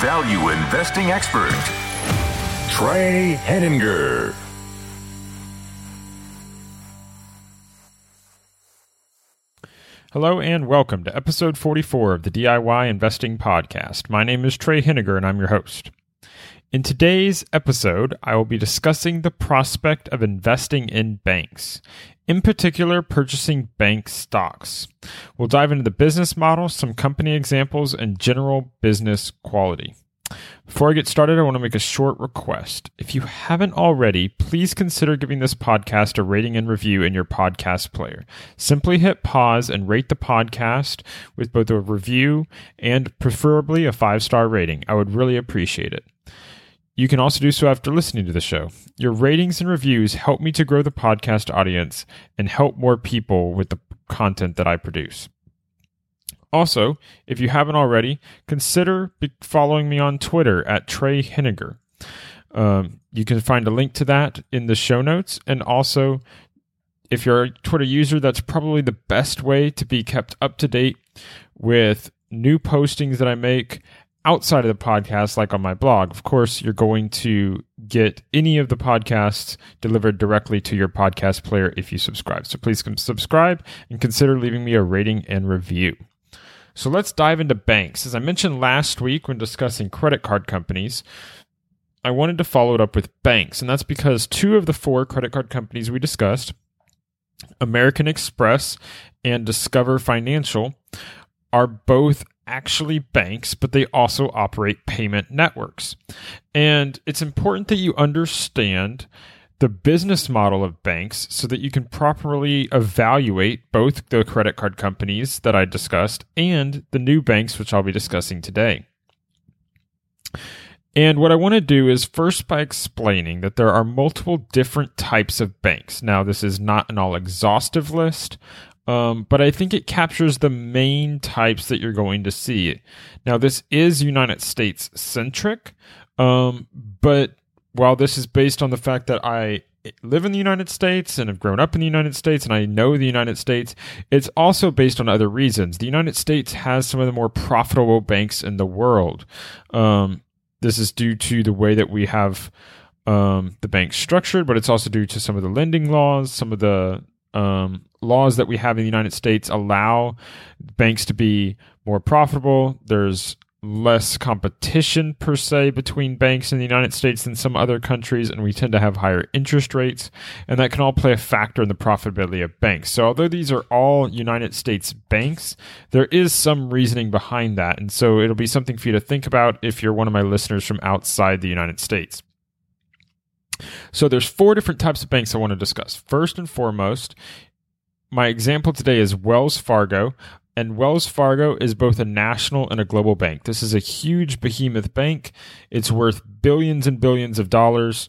value investing expert, Trey Henninger. Hello and welcome to episode 44 of the DIY Investing Podcast. My name is Trey Henninger and I'm your host. In today's episode, I will be discussing the prospect of investing in banks, in particular, purchasing bank stocks. We'll dive into the business model, some company examples, and general business quality. Before I get started, I want to make a short request. If you haven't already, please consider giving this podcast a rating and review in your podcast player. Simply hit pause and rate the podcast with both a review and preferably a five star rating. I would really appreciate it. You can also do so after listening to the show. Your ratings and reviews help me to grow the podcast audience and help more people with the content that I produce. Also, if you haven't already, consider following me on Twitter at Trey Henninger. Um, you can find a link to that in the show notes. And also, if you're a Twitter user, that's probably the best way to be kept up to date with new postings that I make outside of the podcast, like on my blog. Of course, you're going to get any of the podcasts delivered directly to your podcast player if you subscribe. So please subscribe and consider leaving me a rating and review. So let's dive into banks. As I mentioned last week when discussing credit card companies, I wanted to follow it up with banks. And that's because two of the four credit card companies we discussed, American Express and Discover Financial, are both actually banks, but they also operate payment networks. And it's important that you understand the business model of banks so that you can properly evaluate both the credit card companies that I discussed and the new banks, which I'll be discussing today. And what I want to do is first by explaining that there are multiple different types of banks. Now, this is not an all exhaustive list, um, but I think it captures the main types that you're going to see. Now, this is United States centric, um, but while this is based on the fact that I live in the United States and have grown up in the United States and I know the United States, it's also based on other reasons. The United States has some of the more profitable banks in the world. Um, this is due to the way that we have um, the bank structured, but it's also due to some of the lending laws, some of the um, laws that we have in the United States allow banks to be more profitable. There's less competition per se between banks in the United States than some other countries, and we tend to have higher interest rates, and that can all play a factor in the profitability of banks. So, although these are all United States banks, there is some reasoning behind that, and so it'll be something for you to think about if you're one of my listeners from outside the United States. So, there's four different types of banks I want to discuss. First and foremost, my example today is Wells Fargo and Wells Fargo is both a national and a global bank. This is a huge behemoth bank. It's worth billions and billions of dollars.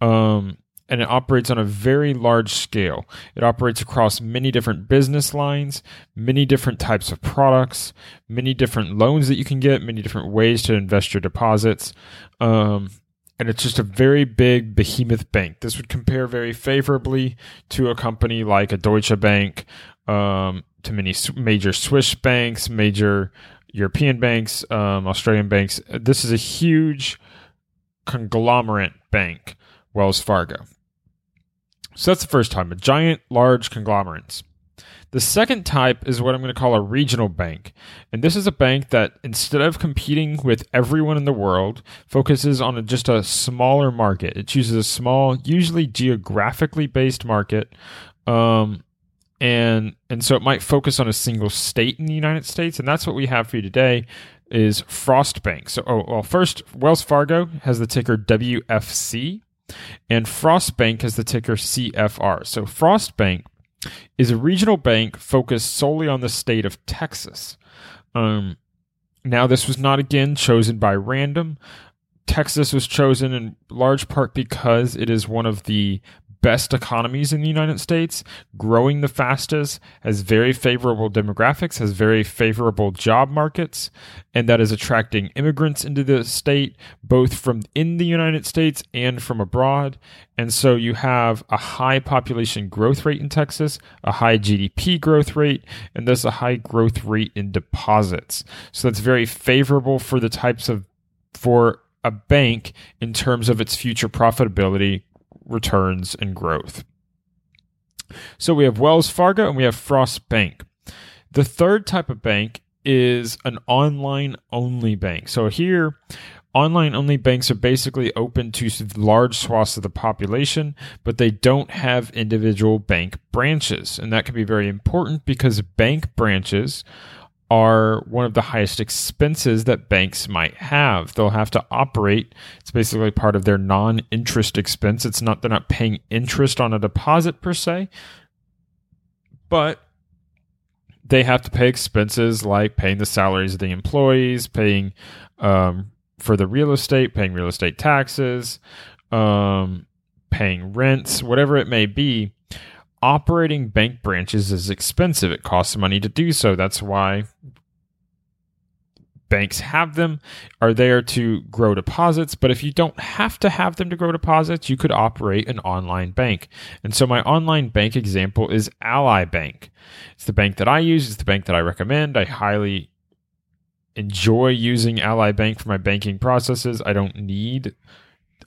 Um, and it operates on a very large scale. It operates across many different business lines, many different types of products, many different loans that you can get, many different ways to invest your deposits. Um, and it's just a very big behemoth bank. This would compare very favorably to a company like a Deutsche Bank, um, to many major Swiss banks, major European banks, um, Australian banks. This is a huge conglomerate bank, Wells Fargo. So that's the first time, a giant, large conglomerates. The second type is what I'm going to call a regional bank. And this is a bank that, instead of competing with everyone in the world, focuses on a, just a smaller market. It chooses a small, usually geographically based market. Um, and and so it might focus on a single state in the United States, and that's what we have for you today is Frost Bank. So, oh, well, first Wells Fargo has the ticker WFC, and Frost Bank has the ticker CFR. So, Frost Bank is a regional bank focused solely on the state of Texas. Um, now, this was not again chosen by random. Texas was chosen in large part because it is one of the best economies in the United States, growing the fastest, has very favorable demographics, has very favorable job markets, and that is attracting immigrants into the state, both from in the United States and from abroad. And so you have a high population growth rate in Texas, a high GDP growth rate, and thus a high growth rate in deposits. So that's very favorable for the types of for a bank in terms of its future profitability, returns and growth. So we have Wells Fargo and we have Frost Bank. The third type of bank is an online only bank. So here, online only banks are basically open to large swaths of the population, but they don't have individual bank branches. And that can be very important because bank branches are one of the highest expenses that banks might have. They'll have to operate. It's basically part of their non-interest expense. It's not they're not paying interest on a deposit per se, but they have to pay expenses like paying the salaries of the employees, paying um, for the real estate, paying real estate taxes, um, paying rents, whatever it may be operating bank branches is expensive. It costs money to do so. That's why banks have them are there to grow deposits. But if you don't have to have them to grow deposits you could operate an online bank. And so my online bank example is ally bank. It's the bank that i use. It's the bank that i recommend. I highly enjoy using ally bank for my banking processes. I don't need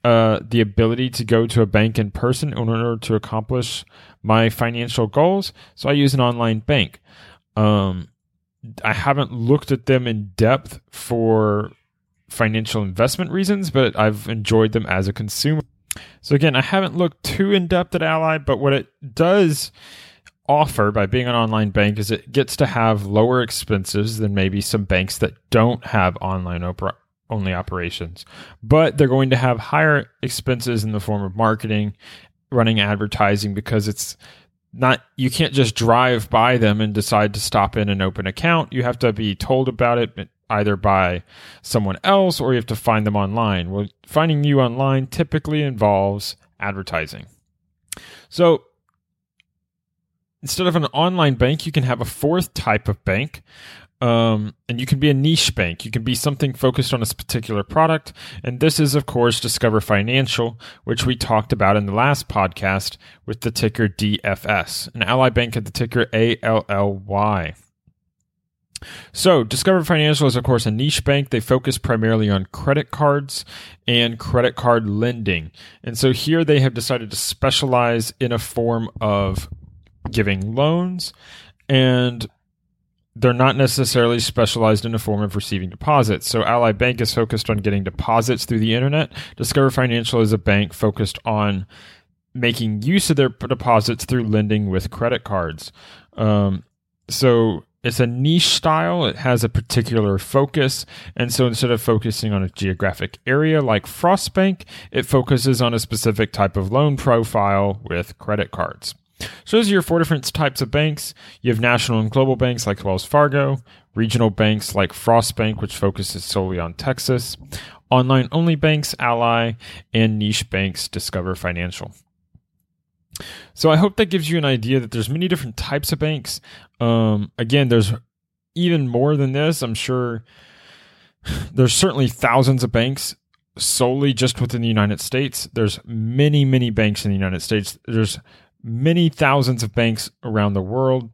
uh, the ability to go to a bank in person in order to accomplish my financial goals. So I use an online bank. Um, I haven't looked at them in depth for financial investment reasons, but I've enjoyed them as a consumer. So again, I haven't looked too in depth at Ally, but what it does offer by being an online bank is it gets to have lower expenses than maybe some banks that don't have online opera only operations, but they're going to have higher expenses in the form of marketing, running advertising because it's not you can't just drive by them and decide to stop in and open account. You have to be told about it either by someone else or you have to find them online. Well, finding you online typically involves advertising. So, instead of an online bank, you can have a fourth type of bank, um, and you can be a niche bank. You can be something focused on a particular product. And this is, of course, Discover Financial, which we talked about in the last podcast with the ticker DFS. An Ally Bank at the ticker ALLY. So, Discover Financial is, of course, a niche bank. They focus primarily on credit cards and credit card lending. And so here they have decided to specialize in a form of giving loans and they're not necessarily specialized in a form of receiving deposits. So Ally Bank is focused on getting deposits through the internet. Discover Financial is a bank focused on making use of their deposits through lending with credit cards. Um, so it's a niche style. It has a particular focus. And so instead of focusing on a geographic area like Frost Bank, it focuses on a specific type of loan profile with credit cards. So those are your four different types of banks. You have national and global banks like Wells Fargo, regional banks like Frost Bank, which focuses solely on Texas, online only banks, Ally, and niche banks, Discover Financial. So I hope that gives you an idea that there's many different types of banks. Um, again, there's even more than this. I'm sure there's certainly thousands of banks solely just within the United States. There's many, many banks in the United States. There's many thousands of banks around the world.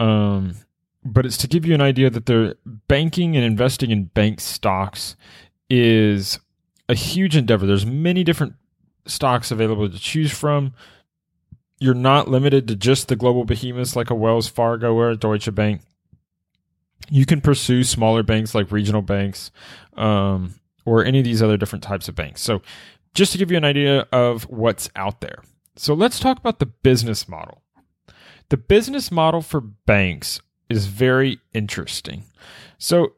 Um, but it's to give you an idea that the banking and investing in bank stocks is a huge endeavor. There's many different stocks available to choose from. you're not limited to just the global behemoths like a Wells Fargo or a Deutsche Bank. You can pursue smaller banks like regional banks um, or any of these other different types of banks. So, just to give you an idea of what's out there. So, let's talk about the business model. The business model for banks is very interesting. So,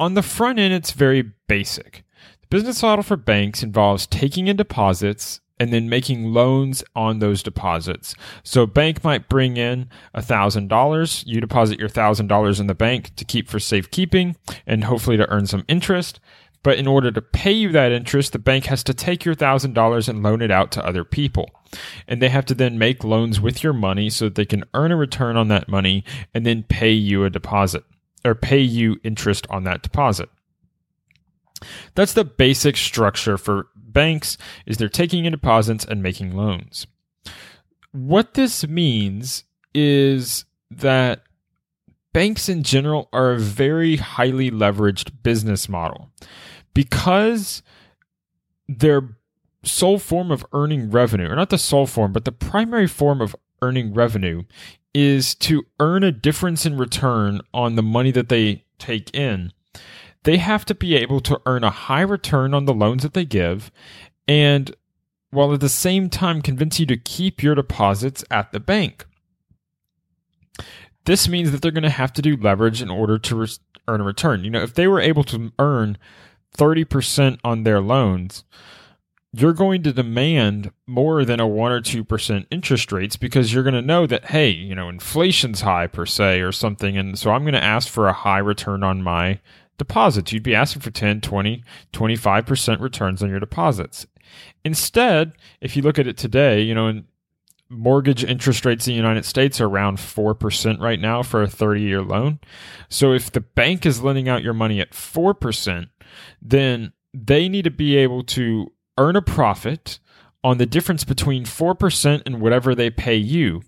on the front end, it's very basic. The business model for banks involves taking in deposits and then making loans on those deposits. So a bank might bring in $1,000. You deposit your $1,000 in the bank to keep for safekeeping and hopefully to earn some interest. But in order to pay you that interest, the bank has to take your $1,000 and loan it out to other people. And they have to then make loans with your money so that they can earn a return on that money and then pay you a deposit or pay you interest on that deposit. That's the basic structure for banks is they're taking in deposits and making loans. What this means is that banks in general are a very highly leveraged business model because their sole form of earning revenue, or not the sole form, but the primary form of earning revenue is to earn a difference in return on the money that they take in they have to be able to earn a high return on the loans that they give and while at the same time convince you to keep your deposits at the bank. This means that they're going to have to do leverage in order to re- earn a return. You know, if they were able to earn 30% on their loans, you're going to demand more than a 1 or 2% interest rates because you're going to know that hey you know inflation's high per se or something and so i'm going to ask for a high return on my deposits. You'd be asking for 10, 20, 25% returns on your deposits. Instead, if you look at it today, you know, mortgage interest rates in the United States are around 4% right now for a 30 year loan. So if the bank is lending out your money at 4%, then they need to be able to earn a profit on the difference between 4% and whatever they pay you.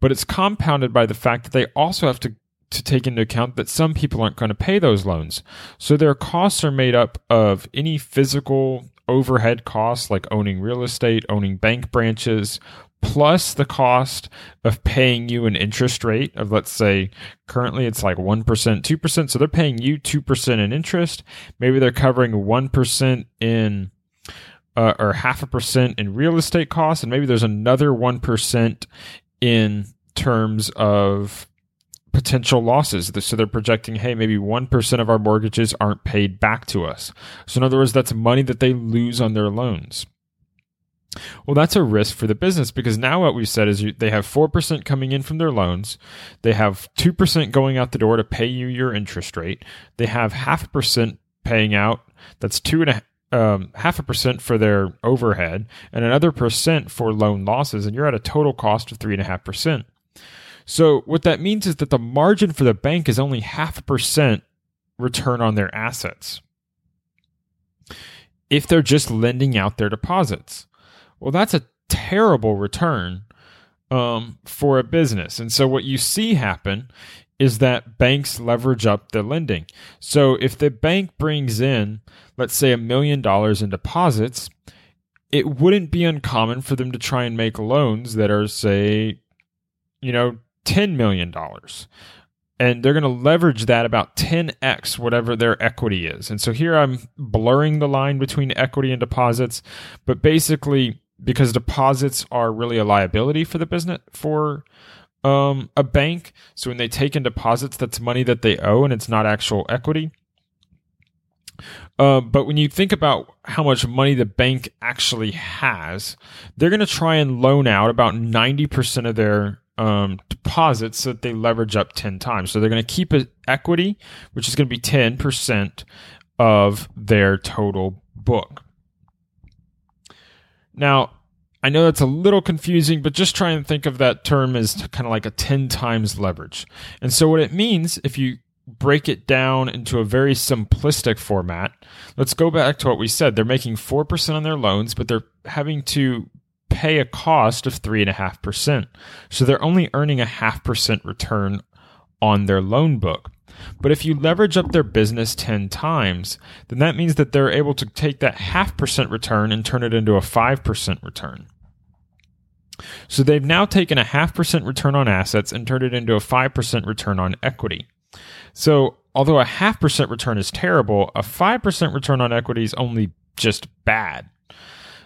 But it's compounded by the fact that they also have to to take into account that some people aren't going to pay those loans. So their costs are made up of any physical overhead costs like owning real estate, owning bank branches, plus the cost of paying you an interest rate of let's say currently it's like 1%, 2%. So they're paying you 2% in interest. Maybe they're covering 1% in uh, or half a percent in real estate costs and maybe there's another 1% in terms of potential losses. So they're projecting, hey, maybe 1% of our mortgages aren't paid back to us. So, in other words, that's money that they lose on their loans. Well, that's a risk for the business because now what we've said is you, they have 4% coming in from their loans. They have 2% going out the door to pay you your interest rate. They have half a percent paying out. That's two and a um, half a percent for their overhead and another percent for loan losses. And you're at a total cost of three and a half percent. So what that means is that the margin for the bank is only half a percent return on their assets if they're just lending out their deposits. Well, that's a terrible return um, for a business. And so what you see happen is that banks leverage up the lending. So if the bank brings in, let's say, a million dollars in deposits, it wouldn't be uncommon for them to try and make loans that are, say, you know, $10 million. And they're going to leverage that about 10x whatever their equity is. And so here I'm blurring the line between equity and deposits, but basically, because deposits are really a liability for the business, for um, a bank. So when they take in deposits, that's money that they owe and it's not actual equity. Uh, but when you think about how much money the bank actually has, they're going to try and loan out about 90% of their um, deposits so that they leverage up 10 times. So they're going to keep equity, which is going to be 10% of their total book. Now, I know that's a little confusing, but just try and think of that term as kind of like a 10 times leverage. And so, what it means, if you break it down into a very simplistic format, let's go back to what we said. They're making 4% on their loans, but they're having to pay a cost of 3.5%. So they're only earning a half percent return on their loan book. But if you leverage up their business 10 times, then that means that they're able to take that half percent return and turn it into a 5% return. So they've now taken a half percent return on assets and turned it into a 5% return on equity. So although a half percent return is terrible, a 5% return on equity is only just bad.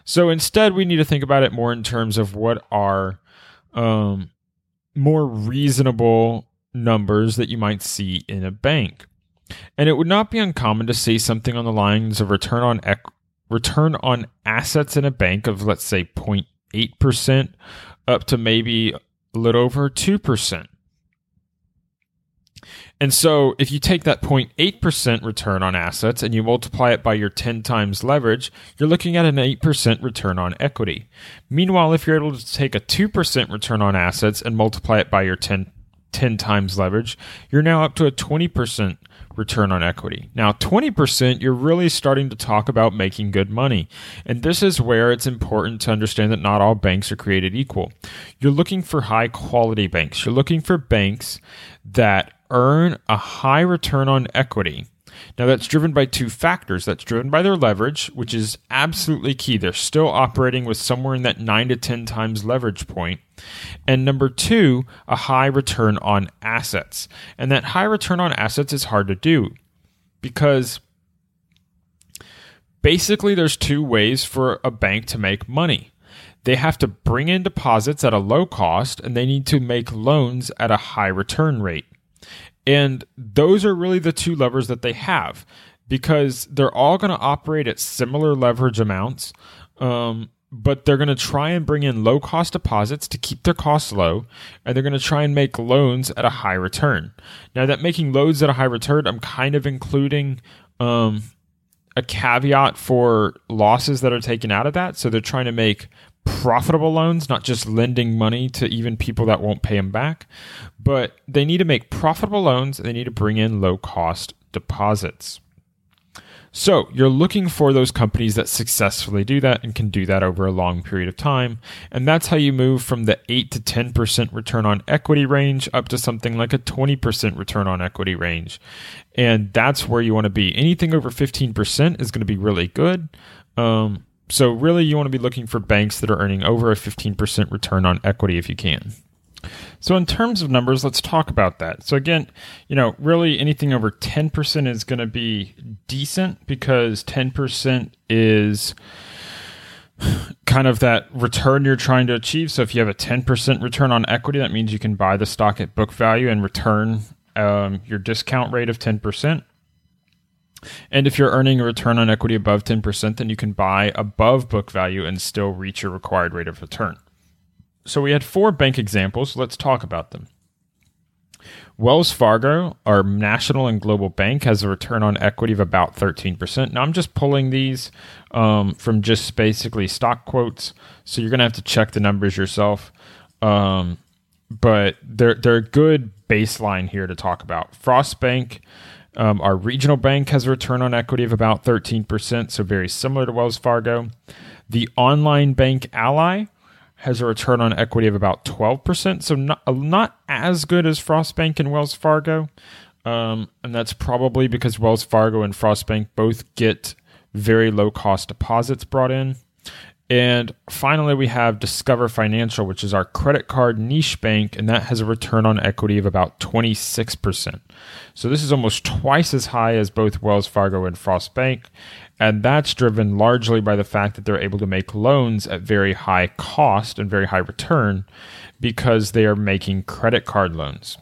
So instead, we need to think about it more in terms of what are um, more reasonable numbers that you might see in a bank. And it would not be uncommon to see something on the lines of return on return on assets in a bank of let's say 0.8% up to maybe a little over 2%. And so if you take that 0.8% return on assets and you multiply it by your 10 times leverage, you're looking at an 8% return on equity. Meanwhile, if you're able to take a 2% return on assets and multiply it by your 10, 10 times leverage, you're now up to a 20% return on equity. Now, 20%, you're really starting to talk about making good money. And this is where it's important to understand that not all banks are created equal. You're looking for high quality banks. You're looking for banks that earn a high return on equity. Now, that's driven by two factors. That's driven by their leverage, which is absolutely key. They're still operating with somewhere in that 9 to 10 times leverage point. And number two, a high return on assets. And that high return on assets is hard to do because basically there's two ways for a bank to make money. They have to bring in deposits at a low cost and they need to make loans at a high return rate. And those are really the two levers that they have because they're all going to operate at similar leverage amounts. Um, but they're going to try and bring in low cost deposits to keep their costs low, and they're going to try and make loans at a high return. Now, that making loans at a high return, I'm kind of including um, a caveat for losses that are taken out of that. So they're trying to make profitable loans, not just lending money to even people that won't pay them back. But they need to make profitable loans and they need to bring in low cost deposits. So you're looking for those companies that successfully do that and can do that over a long period of time. And that's how you move from the 8 to 10% return on equity range up to something like a 20% return on equity range. And that's where you want to be. Anything over 15% is going to be really good. Um, so really, you want to be looking for banks that are earning over a 15% return on equity if you can. So in terms of numbers, let's talk about that. So again, you know, really anything over 10% is going to be decent because 10% is kind of that return you're trying to achieve. So if you have a 10% return on equity, that means you can buy the stock at book value and return um, your discount rate of 10%. And if you're earning a return on equity above 10%, then you can buy above book value and still reach your required rate of return. So we had four bank examples. Let's talk about them. Wells Fargo, our national and global bank, has a return on equity of about 13%. Now, I'm just pulling these um, from just basically stock quotes, so you're going to have to check the numbers yourself. Um, but they're, they're a good baseline here to talk about. Frost Bank um, our regional bank has a return on equity of about 13%, so very similar to Wells Fargo. The online bank Ally has a return on equity of about 12%, so not, not as good as Frost Bank and Wells Fargo. Um, and that's probably because Wells Fargo and Frost Bank both get very low cost deposits brought in. And finally, we have Discover Financial, which is our credit card niche bank, and that has a return on equity of about 26%. So this is almost twice as high as both Wells Fargo and Frost Bank. And that's driven largely by the fact that they're able to make loans at very high cost and very high return because they are making credit card loans.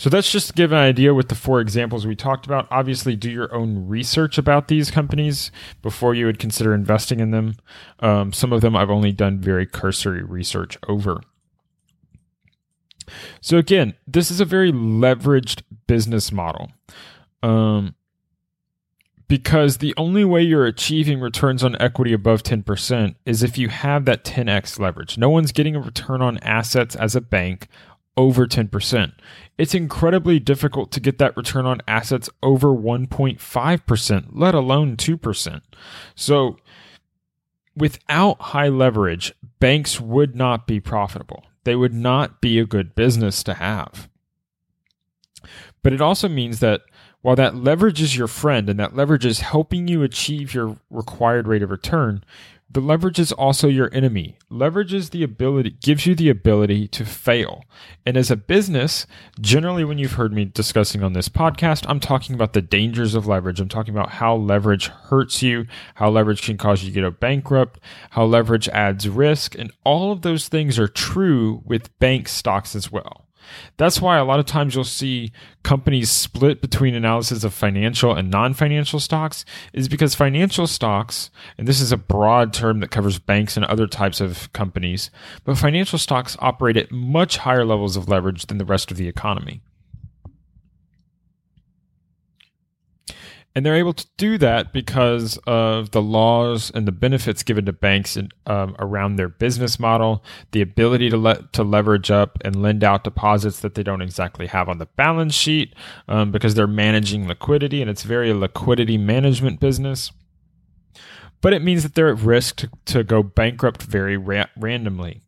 So that's just to give an idea with the four examples we talked about. Obviously, do your own research about these companies before you would consider investing in them. Um, some of them I've only done very cursory research over. So again, this is a very leveraged business model. Um, because the only way you're achieving returns on equity above 10% is if you have that 10x leverage. No one's getting a return on assets as a bank over 10%. It's incredibly difficult to get that return on assets over 1.5%, let alone 2%. So, without high leverage, banks would not be profitable. They would not be a good business to have. But it also means that while that leverage is your friend and that leverage is helping you achieve your required rate of return, the leverage is also your enemy. Leverage is the ability, gives you the ability to fail. And as a business, generally, when you've heard me discussing on this podcast, I'm talking about the dangers of leverage. I'm talking about how leverage hurts you, how leverage can cause you to go bankrupt, how leverage adds risk. And all of those things are true with bank stocks as well. That's why a lot of times you'll see companies split between analysis of financial and non financial stocks, is because financial stocks, and this is a broad term that covers banks and other types of companies, but financial stocks operate at much higher levels of leverage than the rest of the economy. And they're able to do that because of the laws and the benefits given to banks in, um, around their business model, the ability to let to leverage up and lend out deposits that they don't exactly have on the balance sheet um, because they're managing liquidity and it's very liquidity management business. But it means that they're at risk to, to go bankrupt very ra- randomly.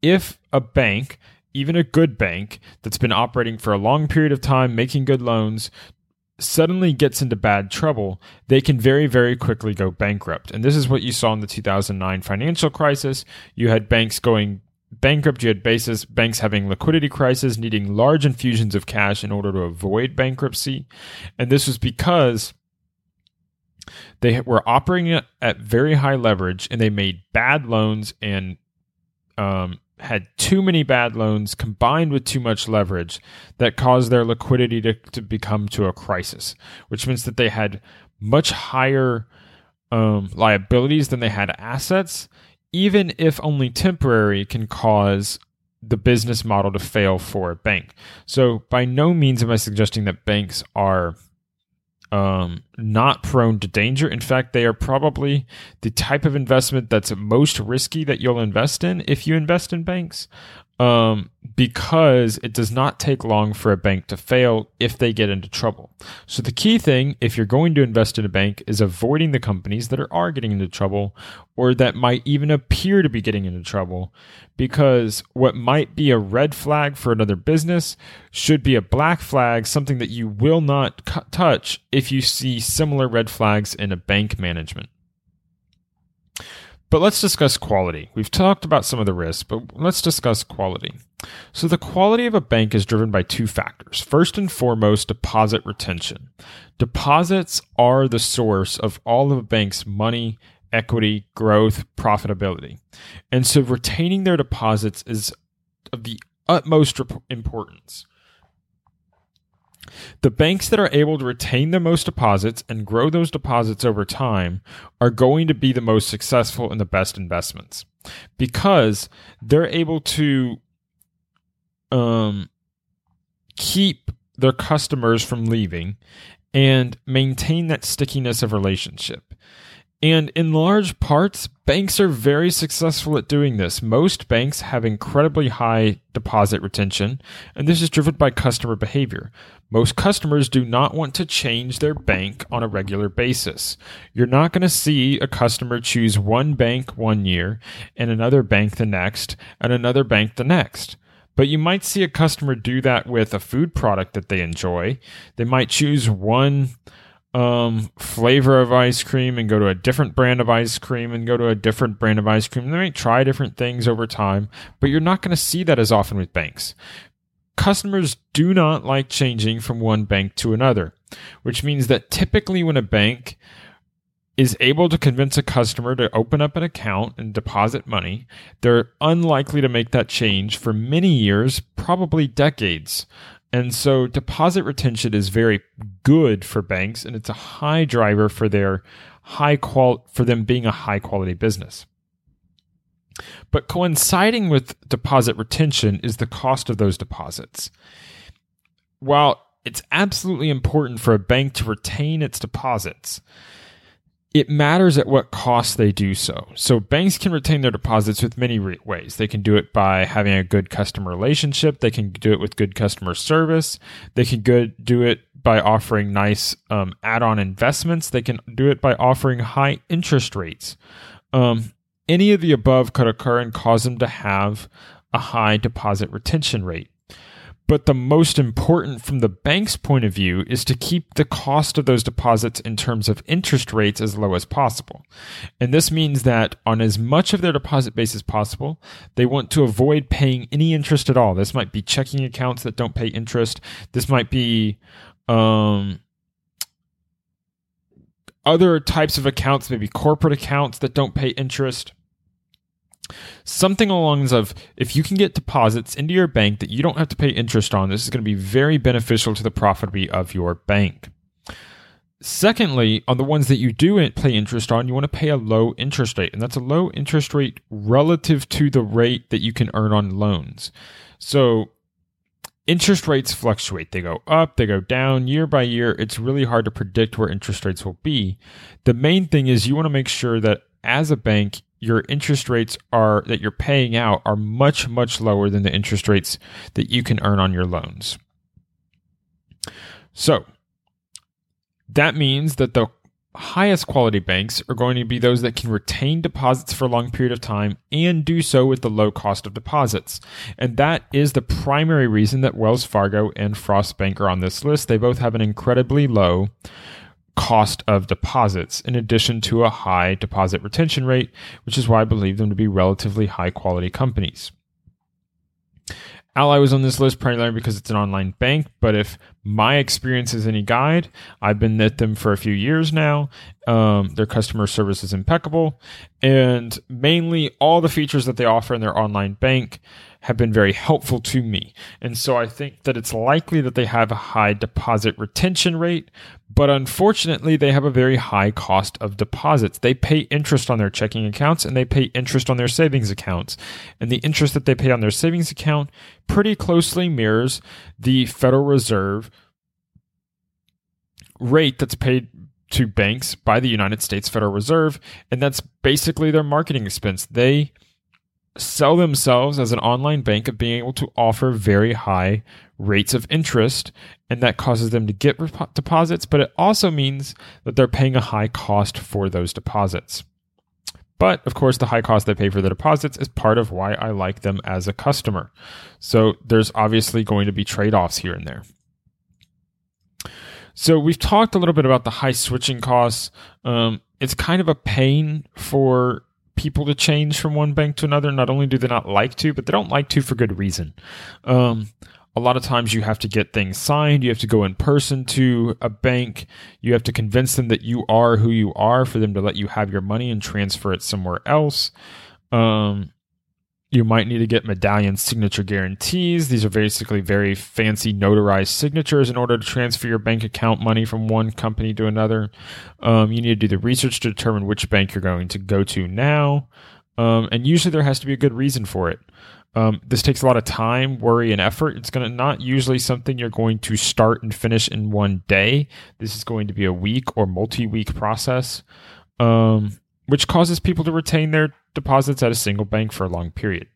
If a bank even a good bank that's been operating for a long period of time, making good loans, suddenly gets into bad trouble, they can very, very quickly go bankrupt. And this is what you saw in the 2009 financial crisis. You had banks going bankrupt, you had basis, banks having liquidity crisis, needing large infusions of cash in order to avoid bankruptcy. And this was because they were operating at very high leverage and they made bad loans and um, had too many bad loans combined with too much leverage that caused their liquidity to, to become to a crisis, which means that they had much higher um, liabilities than they had assets, even if only temporary, can cause the business model to fail for a bank. So, by no means am I suggesting that banks are um, not prone to danger. In fact, they are probably the type of investment that's most risky that you'll invest in if you invest in banks um, because it does not take long for a bank to fail if they get into trouble. So, the key thing, if you're going to invest in a bank, is avoiding the companies that are, are getting into trouble or that might even appear to be getting into trouble. Because what might be a red flag for another business should be a black flag, something that you will not touch if you see similar red flags in a bank management. But let's discuss quality. We've talked about some of the risks, but let's discuss quality. So, the quality of a bank is driven by two factors. First and foremost, deposit retention. Deposits are the source of all of a bank's money, equity, growth, profitability. And so, retaining their deposits is of the utmost importance. The banks that are able to retain the most deposits and grow those deposits over time are going to be the most successful and the best investments because they're able to um, keep their customers from leaving and maintain that stickiness of relationship. And in large parts, banks are very successful at doing this. Most banks have incredibly high deposit retention, and this is driven by customer behavior. Most customers do not want to change their bank on a regular basis. You're not going to see a customer choose one bank one year and another bank the next and another bank the next. But you might see a customer do that with a food product that they enjoy. They might choose one um, flavor of ice cream and go to a different brand of ice cream and go to a different brand of ice cream. They might try different things over time, but you're not going to see that as often with banks. Customers do not like changing from one bank to another, which means that typically when a bank is able to convince a customer to open up an account and deposit money, they're unlikely to make that change for many years, probably decades. And so deposit retention is very good for banks and it's a high driver for their high qual for them being a high quality business. But coinciding with deposit retention is the cost of those deposits. While it's absolutely important for a bank to retain its deposits, it matters at what cost they do so. So banks can retain their deposits with many re- ways. They can do it by having a good customer relationship. They can do it with good customer service. They can good, do it by offering nice um, add-on investments. They can do it by offering high interest rates. Um, any of the above could occur and cause them to have a high deposit retention rate. But the most important from the bank's point of view is to keep the cost of those deposits in terms of interest rates as low as possible. And this means that on as much of their deposit base as possible, they want to avoid paying any interest at all. This might be checking accounts that don't pay interest. This might be, um, other types of accounts, maybe corporate accounts that don't pay interest something along the lines of if you can get deposits into your bank that you don't have to pay interest on, this is going to be very beneficial to the profitability of your bank. Secondly, on the ones that you do pay interest on, you want to pay a low interest rate, and that's a low interest rate relative to the rate that you can earn on loans. So, interest rates fluctuate. They go up, they go down year by year. It's really hard to predict where interest rates will be. The main thing is you want to make sure that as a bank, your interest rates are that you're paying out are much much lower than the interest rates that you can earn on your loans. So, that means that the highest quality banks are going to be those that can retain deposits for a long period of time and do so with the low cost of deposits. And that is the primary reason that Wells Fargo and Frost Bank are on this list. They both have an incredibly low cost of deposits, in addition to a high deposit retention rate, which is why I believe them to be relatively high quality companies. Ally was on this list primarily because it's an online bank, but if my experience is any guide, I've been at them for a few years now. Um, their customer service is impeccable, and mainly all the features that they offer in their online bank have been very helpful to me. And so I think that it's likely that they have a high deposit retention rate, but unfortunately, they have a very high cost of deposits. They pay interest on their checking accounts and they pay interest on their savings accounts. And the interest that they pay on their savings account pretty closely mirrors the Federal Reserve rate that's paid to banks by the United States Federal Reserve. And that's basically their marketing expense. They sell themselves as an online bank of being able to offer very high rates of interest and that causes them to get rep- deposits but it also means that they're paying a high cost for those deposits. But of course the high cost they pay for the deposits is part of why i like them as a customer. So there's obviously going to be trade-offs here and there. So we've talked a little bit about the high switching costs. Um, it's kind of a pain for people to change from one bank to another. Not only do they not like to, but they don't like to for good reason. Um, a lot of times you have to get things signed. You have to go in person to a bank. You have to convince them that you are who you are for them to let you have your money and transfer it somewhere else. Um, you might need to get medallion signature guarantees. These are basically very fancy notarized signatures in order to transfer your bank account money from one company to another. Um, you need to do the research to determine which bank you're going to go to now. Um, and usually there has to be a good reason for it. Um, this takes a lot of time, worry, and effort. It's going to not usually something you're going to start and finish in one day. This is going to be a week or multi week process. Um, which causes people to retain their deposits at a single bank for a long period.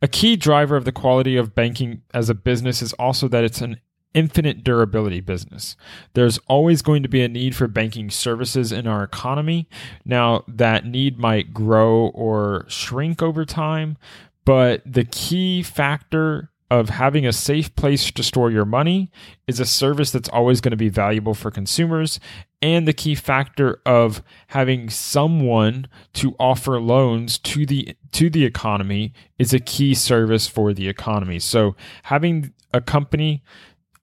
A key driver of the quality of banking as a business is also that it's an infinite durability business. There's always going to be a need for banking services in our economy. Now, that need might grow or shrink over time, but the key factor of having a safe place to store your money is a service that's always going to be valuable for consumers and the key factor of having someone to offer loans to the to the economy is a key service for the economy so having a company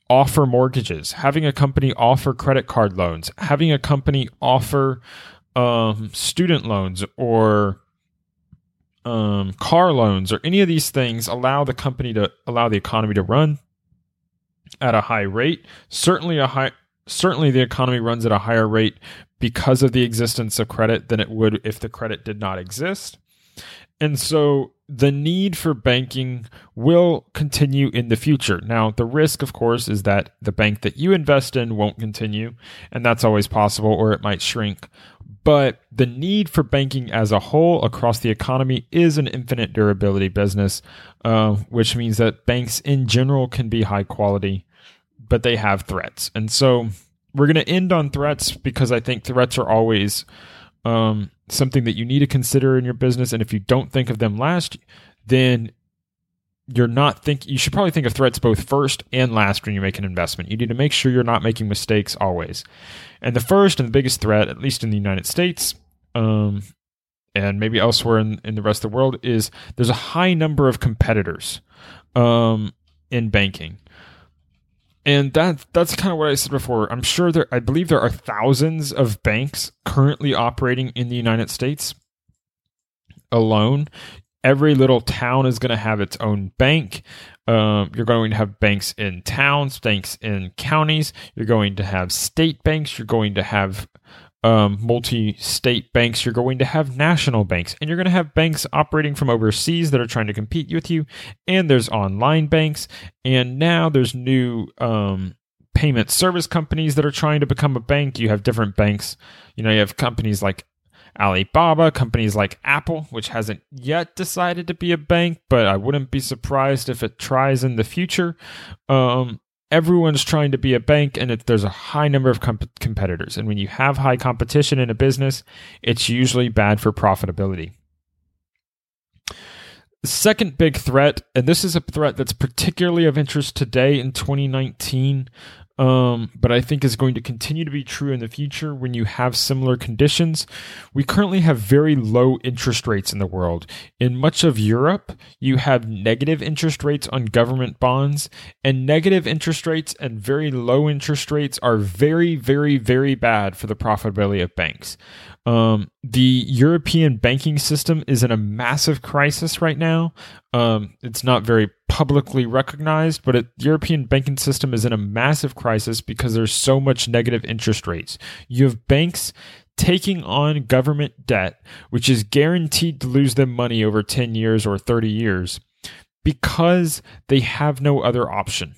offer mortgages having a company offer credit card loans having a company offer um, student loans or um, car loans or any of these things allow the company to allow the economy to run at a high rate. Certainly a high certainly the economy runs at a higher rate because of the existence of credit than it would if the credit did not exist. And so the need for banking will continue in the future. Now, the risk, of course, is that the bank that you invest in won't continue, and that's always possible, or it might shrink. But the need for banking as a whole across the economy is an infinite durability business, uh, which means that banks in general can be high quality, but they have threats. And so we're going to end on threats because I think threats are always um, something that you need to consider in your business. And if you don't think of them last, then you're not think you should probably think of threats both first and last when you make an investment. You need to make sure you're not making mistakes always. And the first and the biggest threat, at least in the United States, um, and maybe elsewhere in, in the rest of the world, is there's a high number of competitors um, in banking. And that that's kind of what I said before. I'm sure there I believe there are thousands of banks currently operating in the United States alone. Every little town is going to have its own bank. Um, you're going to have banks in towns, banks in counties. You're going to have state banks. You're going to have um, multi state banks, you're going to have national banks, and you're going to have banks operating from overseas that are trying to compete with you. And there's online banks, and now there's new um, payment service companies that are trying to become a bank. You have different banks. You know, you have companies like Alibaba, companies like Apple, which hasn't yet decided to be a bank, but I wouldn't be surprised if it tries in the future. Um, everyone's trying to be a bank and it, there's a high number of comp- competitors. And when you have high competition in a business, it's usually bad for profitability. The second big threat, and this is a threat that's particularly of interest today in 2019, um, but I think is going to continue to be true in the future when you have similar conditions. We currently have very low interest rates in the world. In much of Europe, you have negative interest rates on government bonds, and negative interest rates and very low interest rates are very, very, very bad for the profitability of banks. Um, the European banking system is in a massive crisis right now. Um, it's not very publicly recognized, but it, the European banking system is in a massive crisis because there's so much negative interest rates. You have banks taking on government debt, which is guaranteed to lose them money over 10 years or 30 years because they have no other option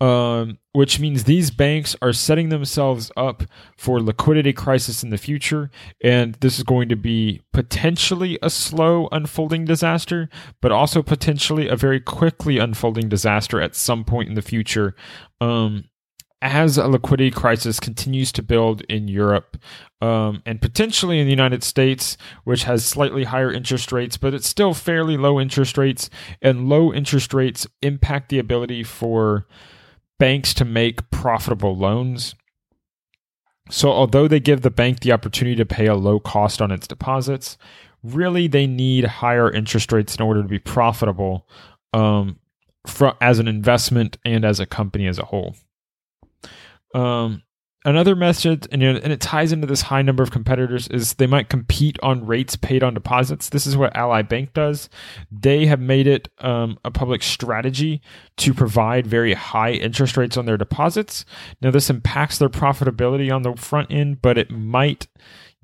um, which means these banks are setting themselves up for liquidity crisis in the future, and this is going to be potentially a slow unfolding disaster, but also potentially a very quickly unfolding disaster at some point in the future. Um, as a liquidity crisis continues to build in Europe um, and potentially in the United States, which has slightly higher interest rates, but it's still fairly low interest rates, and low interest rates impact the ability for banks to make profitable loans. So, although they give the bank the opportunity to pay a low cost on its deposits, really they need higher interest rates in order to be profitable um, for, as an investment and as a company as a whole. Um, Another method, and, and it ties into this high number of competitors, is they might compete on rates paid on deposits. This is what Ally Bank does. They have made it um, a public strategy to provide very high interest rates on their deposits. Now, this impacts their profitability on the front end, but it might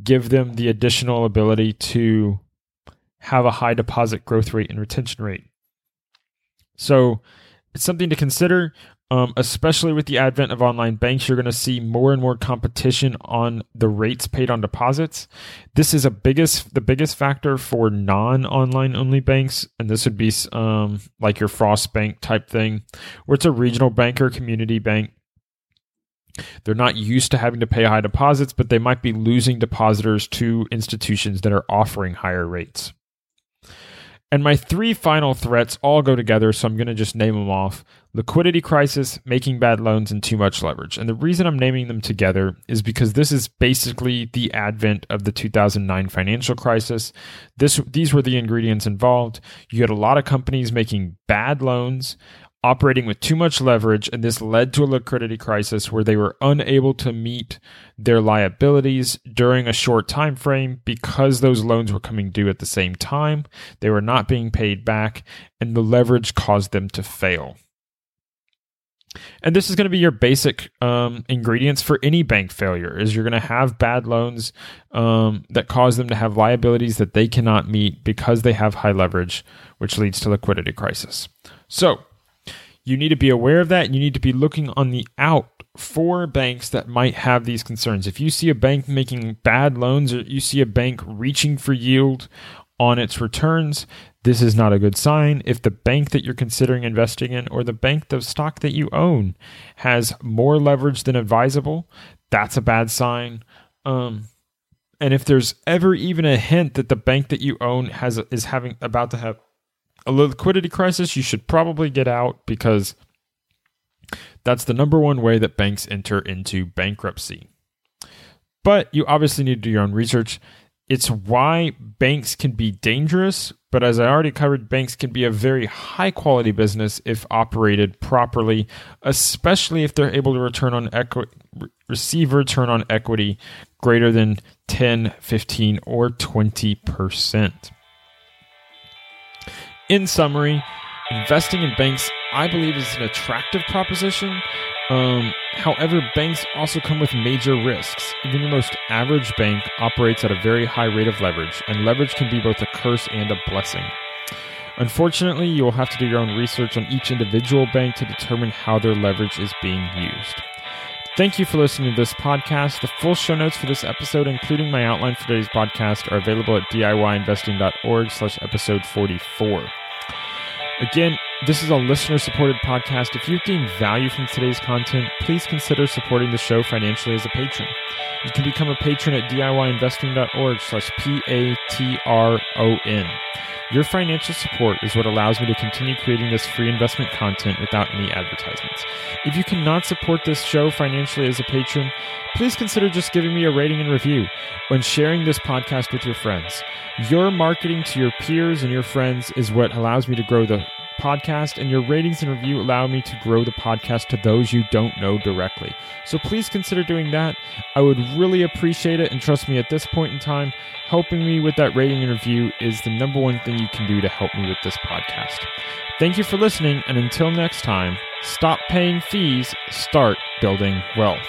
give them the additional ability to have a high deposit growth rate and retention rate. So, it's something to consider. Um, especially with the advent of online banks, you're going to see more and more competition on the rates paid on deposits. This is a biggest the biggest factor for non-online only banks, and this would be um, like your Frost Bank type thing, where it's a regional bank or community bank. They're not used to having to pay high deposits, but they might be losing depositors to institutions that are offering higher rates. And my three final threats all go together, so I'm going to just name them off liquidity crisis, making bad loans, and too much leverage. And the reason I'm naming them together is because this is basically the advent of the 2009 financial crisis. This, these were the ingredients involved. You had a lot of companies making bad loans operating with too much leverage, and this led to a liquidity crisis where they were unable to meet their liabilities during a short time frame because those loans were coming due at the same time. They were not being paid back, and the leverage caused them to fail. And this is going to be your basic um, ingredients for any bank failure is you're going to have bad loans um, that cause them to have liabilities that they cannot meet because they have high leverage, which leads to liquidity crisis. So you need to be aware of that. You need to be looking on the out for banks that might have these concerns. If you see a bank making bad loans or you see a bank reaching for yield on its returns, this is not a good sign. If the bank that you're considering investing in or the bank the stock that you own has more leverage than advisable, that's a bad sign. Um, and if there's ever even a hint that the bank that you own has is having about to have a liquidity crisis, you should probably get out because that's the number one way that banks enter into bankruptcy. But you obviously need to do your own research. It's why banks can be dangerous, but as I already covered, banks can be a very high quality business if operated properly, especially if they're able to return on equity receive return on equity greater than 10, 15, or 20%. In summary, investing in banks, I believe, is an attractive proposition. Um, however, banks also come with major risks. Even the most average bank operates at a very high rate of leverage, and leverage can be both a curse and a blessing. Unfortunately, you will have to do your own research on each individual bank to determine how their leverage is being used. Thank you for listening to this podcast. The full show notes for this episode, including my outline for today's podcast, are available at diyinvesting.org slash episode 44. Again, this is a listener-supported podcast. If you've gained value from today's content, please consider supporting the show financially as a patron. You can become a patron at diyinvesting.org slash P-A-T-R-O-N. Your financial support is what allows me to continue creating this free investment content without any advertisements. If you cannot support this show financially as a patron, please consider just giving me a rating and review when sharing this podcast with your friends. Your marketing to your peers and your friends is what allows me to grow the podcast, and your ratings and review allow me to grow the podcast to those you don't know directly. So please consider doing that. I would really appreciate it, and trust me, at this point in time, helping me with that rating and review is the number one thing you can do to help me with this podcast. Thank you for listening, and until next time, stop paying fees, start building wealth.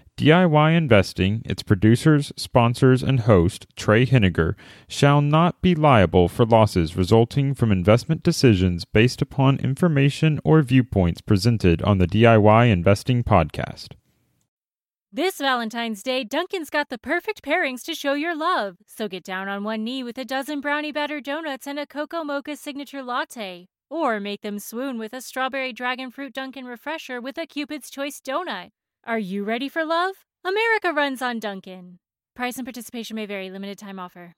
DIY Investing, its producers, sponsors, and host, Trey Henninger, shall not be liable for losses resulting from investment decisions based upon information or viewpoints presented on the DIY Investing Podcast. This Valentine's Day, Dunkin's got the perfect pairings to show your love. So get down on one knee with a dozen brownie batter donuts and a cocoa mocha signature latte. Or make them swoon with a strawberry dragon fruit Dunkin' refresher with a Cupid's Choice donut. Are you ready for love? America runs on Dunkin'. Price and participation may vary, limited time offer.